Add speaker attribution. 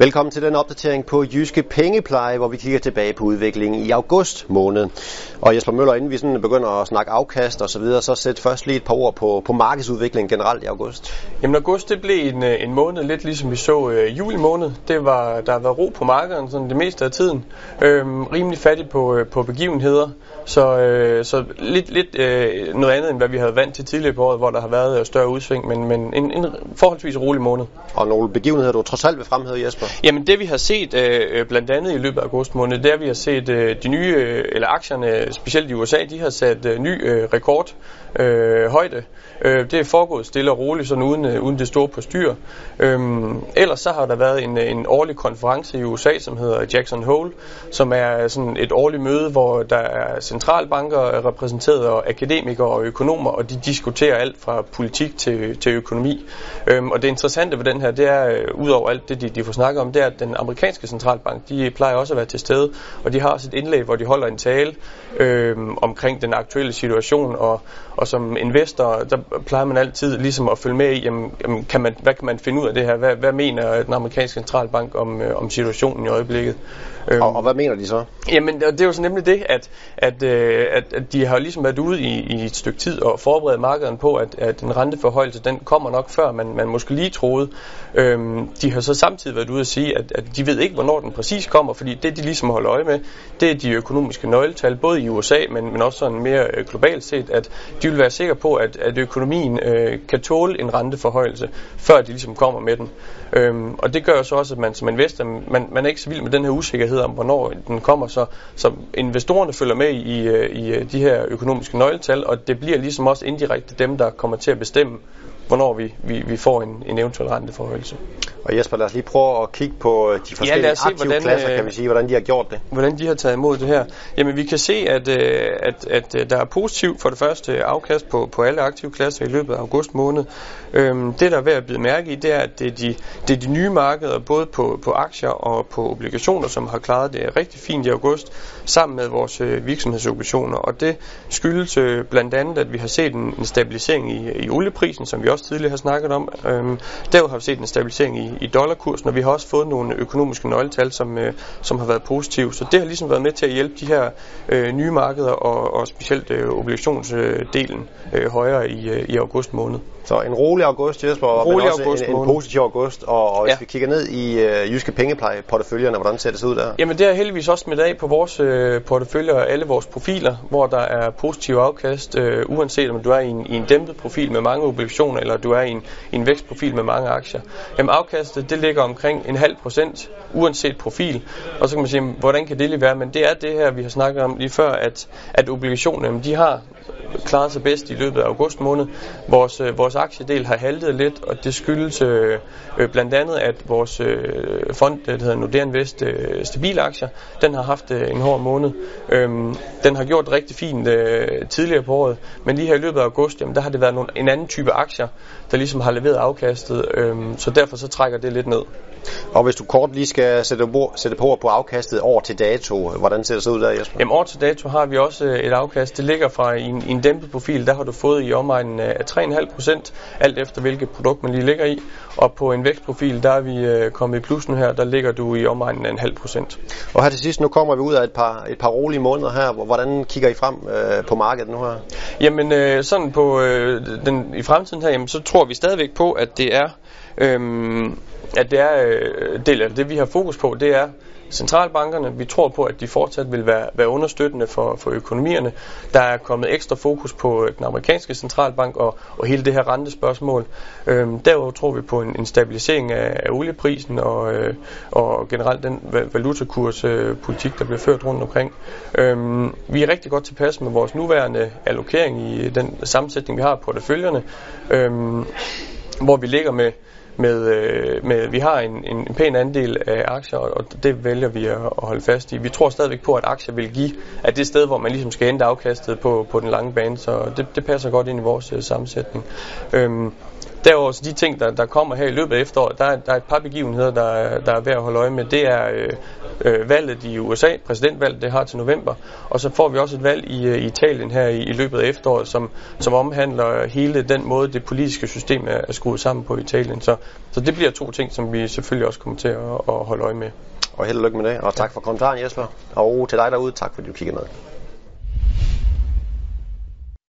Speaker 1: Velkommen til den opdatering på Jyske Pengepleje, hvor vi kigger tilbage på udviklingen i august måned. Og Jesper Møller, inden vi sådan begynder at snakke afkast og så videre, så sæt først lige et par ord på, på markedsudviklingen generelt i august.
Speaker 2: Jamen august det blev en, øh, en måned lidt ligesom vi så øh, juli måned. Det var, der har været ro på markedet sådan det meste af tiden. Øhm, rimelig fattigt på, øh, på begivenheder. Så, øh, så lidt, lidt øh, noget andet, end hvad vi havde vant til tidligere på året, hvor der har været øh, større udsving, men, men en, en forholdsvis rolig måned.
Speaker 1: Og nogle begivenheder, du trods alt vil fremhæve, Jesper?
Speaker 2: Jamen det vi har set øh, øh, blandt andet i løbet af august måned, det er, at vi har set øh, de nye, øh, eller aktierne, specielt i USA, de har sat øh, ny øh, rekord øh, højde. Øh, det er foregået stille og roligt, sådan uden, øh, uden det store på styr. Øh, ellers så har der været en, øh, en årlig konference i USA, som hedder Jackson Hole, som er sådan et årligt møde, hvor der er centralbanker repræsenteret, og akademikere og økonomer, og de diskuterer alt fra politik til, til økonomi. Øh, og det interessante ved den her, det er, øh, ud over alt det, de, de får snakket om, det er, at den amerikanske centralbank, de plejer også at være til stede, og de har også et indlæg, hvor de holder en tale øh, omkring den aktuelle situation, og, og som investor, der plejer man altid ligesom at følge med i, jamen, jamen, kan man, hvad kan man finde ud af det her? Hvad, hvad mener den amerikanske centralbank om, øh, om situationen i øjeblikket?
Speaker 1: Øhm, og, og hvad mener de så?
Speaker 2: Jamen, det er jo så nemlig det, at, at, øh, at, at de har ligesom været ude i, i et stykke tid og forberedt markedet på, at, at en renteforhøjelse, den kommer nok før, man, man måske lige troede. Øhm, de har så samtidig været ude sige, at, at de ved ikke, hvornår den præcis kommer, fordi det, de ligesom holder øje med, det er de økonomiske nøgletal, både i USA, men, men også sådan mere øh, globalt set, at de vil være sikre på, at, at økonomien øh, kan tåle en renteforhøjelse, før de ligesom kommer med den. Øhm, og det gør jo så også, at man som investor, man, man er ikke så vild med den her usikkerhed om, hvornår den kommer, så, så investorerne følger med i, øh, i øh, de her økonomiske nøgletal, og det bliver ligesom også indirekte dem, der kommer til at bestemme, hvornår vi, vi, vi får en, en eventuel renteforhøjelse.
Speaker 1: Og Jesper, lad os lige prøve at kigge på de forskellige ja, se, aktive hvordan, klasser, kan vi sige, hvordan de har gjort det.
Speaker 2: Hvordan de har taget imod det her. Jamen, vi kan se, at, at, at der er positivt for det første afkast på, på alle aktive klasser i løbet af august måned. Øhm, det, der er værd at blive mærke i, det er, at det er de, det er de nye markeder, både på, på aktier og på obligationer, som har klaret det rigtig fint i august, sammen med vores øh, virksomhedsobligationer. Og det skyldes øh, blandt andet, at vi har set en, en stabilisering i, i olieprisen, som vi også tidligere har snakket om. Øhm, derudover har vi set en stabilisering i, i dollarkursen, og vi har også fået nogle økonomiske nøgletal, som, øh, som har været positive. Så det har ligesom været med til at hjælpe de her øh, nye markeder, og, og specielt øh, obligationsdelen øh, højere i, øh, i august måned.
Speaker 1: Så en rolig august, Jesper,
Speaker 2: rolig
Speaker 1: men også
Speaker 2: august
Speaker 1: en, en positiv august. Og, og hvis ja. vi kigger ned i øh, Jyske Pengepleje-porteføljerne, hvordan ser det ud der?
Speaker 2: Jamen det er heldigvis også med af på vores øh, porteføljer og alle vores profiler, hvor der er positiv afkast, øh, uanset om du er i en, i en dæmpet profil med mange obligationer, eller du er i en, i en vækstprofil med mange aktier. Jamen afkastet, det ligger omkring en halv procent, uanset profil. Og så kan man sige, hvordan kan det lige være? Men det er det her, vi har snakket om lige før, at, at obligationerne, de har klaret sig bedst i løbet af august måned. Vores, øh, vores aktiedel har haltet lidt, og det skyldes øh, øh, blandt andet, at vores øh, fond, der hedder Nordea Invest øh, Stabile Aktier, den har haft øh, en hård måned. Øhm, den har gjort rigtig fint øh, tidligere på året, men lige her i løbet af august, jamen, der har det været nogle, en anden type aktier, der ligesom har leveret afkastet, øhm, så derfor så trækker det lidt ned.
Speaker 1: Og hvis du kort lige skal sætte på, sætte på på afkastet år til dato, hvordan ser det så ud der, Jesper?
Speaker 2: Jamen år til dato har vi også øh, et afkast. Det ligger fra en, en dæmpet profil. Der har du fået i omegnen af 3,5 procent, alt efter hvilket produkt man lige ligger i. Og på en vækstprofil, der er vi øh, kommet i plus nu her, der ligger du i omegnen af en halv procent.
Speaker 1: Og her til sidst, nu kommer vi ud af et par, et par rolige måneder her. Hvordan kigger I frem øh, på markedet nu her?
Speaker 2: Jamen øh, sådan på øh, den, i fremtiden her, jamen, så tror vi stadigvæk på, at det er øhm, at det er øh, del af det, vi har fokus på, det er centralbankerne. Vi tror på, at de fortsat vil være, være understøttende for, for økonomierne. Der er kommet ekstra fokus på øh, den amerikanske centralbank og, og hele det her rentespørgsmål. Øhm, derudover tror vi på en, en stabilisering af, af olieprisen og, øh, og generelt den valutakurspolitik, øh, der bliver ført rundt omkring. Øhm, vi er rigtig godt tilpas med vores nuværende allokering i den sammensætning, vi har på porteføljerne, øhm, hvor vi ligger med med, øh, med vi har en, en, en pæn andel af aktier, og det vælger vi at, at holde fast i. Vi tror stadigvæk på, at aktier vil give, at det sted, hvor man ligesom skal hente afkastet på, på den lange bane, så det, det passer godt ind i vores øh, sammensætning. Øhm, derudover så de ting, der, der kommer her i løbet af efteråret, der, der er et par begivenheder, der, der er værd at holde øje med. Det er øh, øh, valget i USA, præsidentvalget, det har til november, og så får vi også et valg i, øh, i Italien her i, i løbet af efteråret, som, som omhandler hele den måde, det politiske system er, er skruet sammen på i Italien. Så, så det bliver to ting, som vi selvfølgelig også kommer til at, at holde øje med.
Speaker 1: Og held og lykke med det, og tak for kommentaren Jesper. Og til dig derude, tak fordi du kiggede med.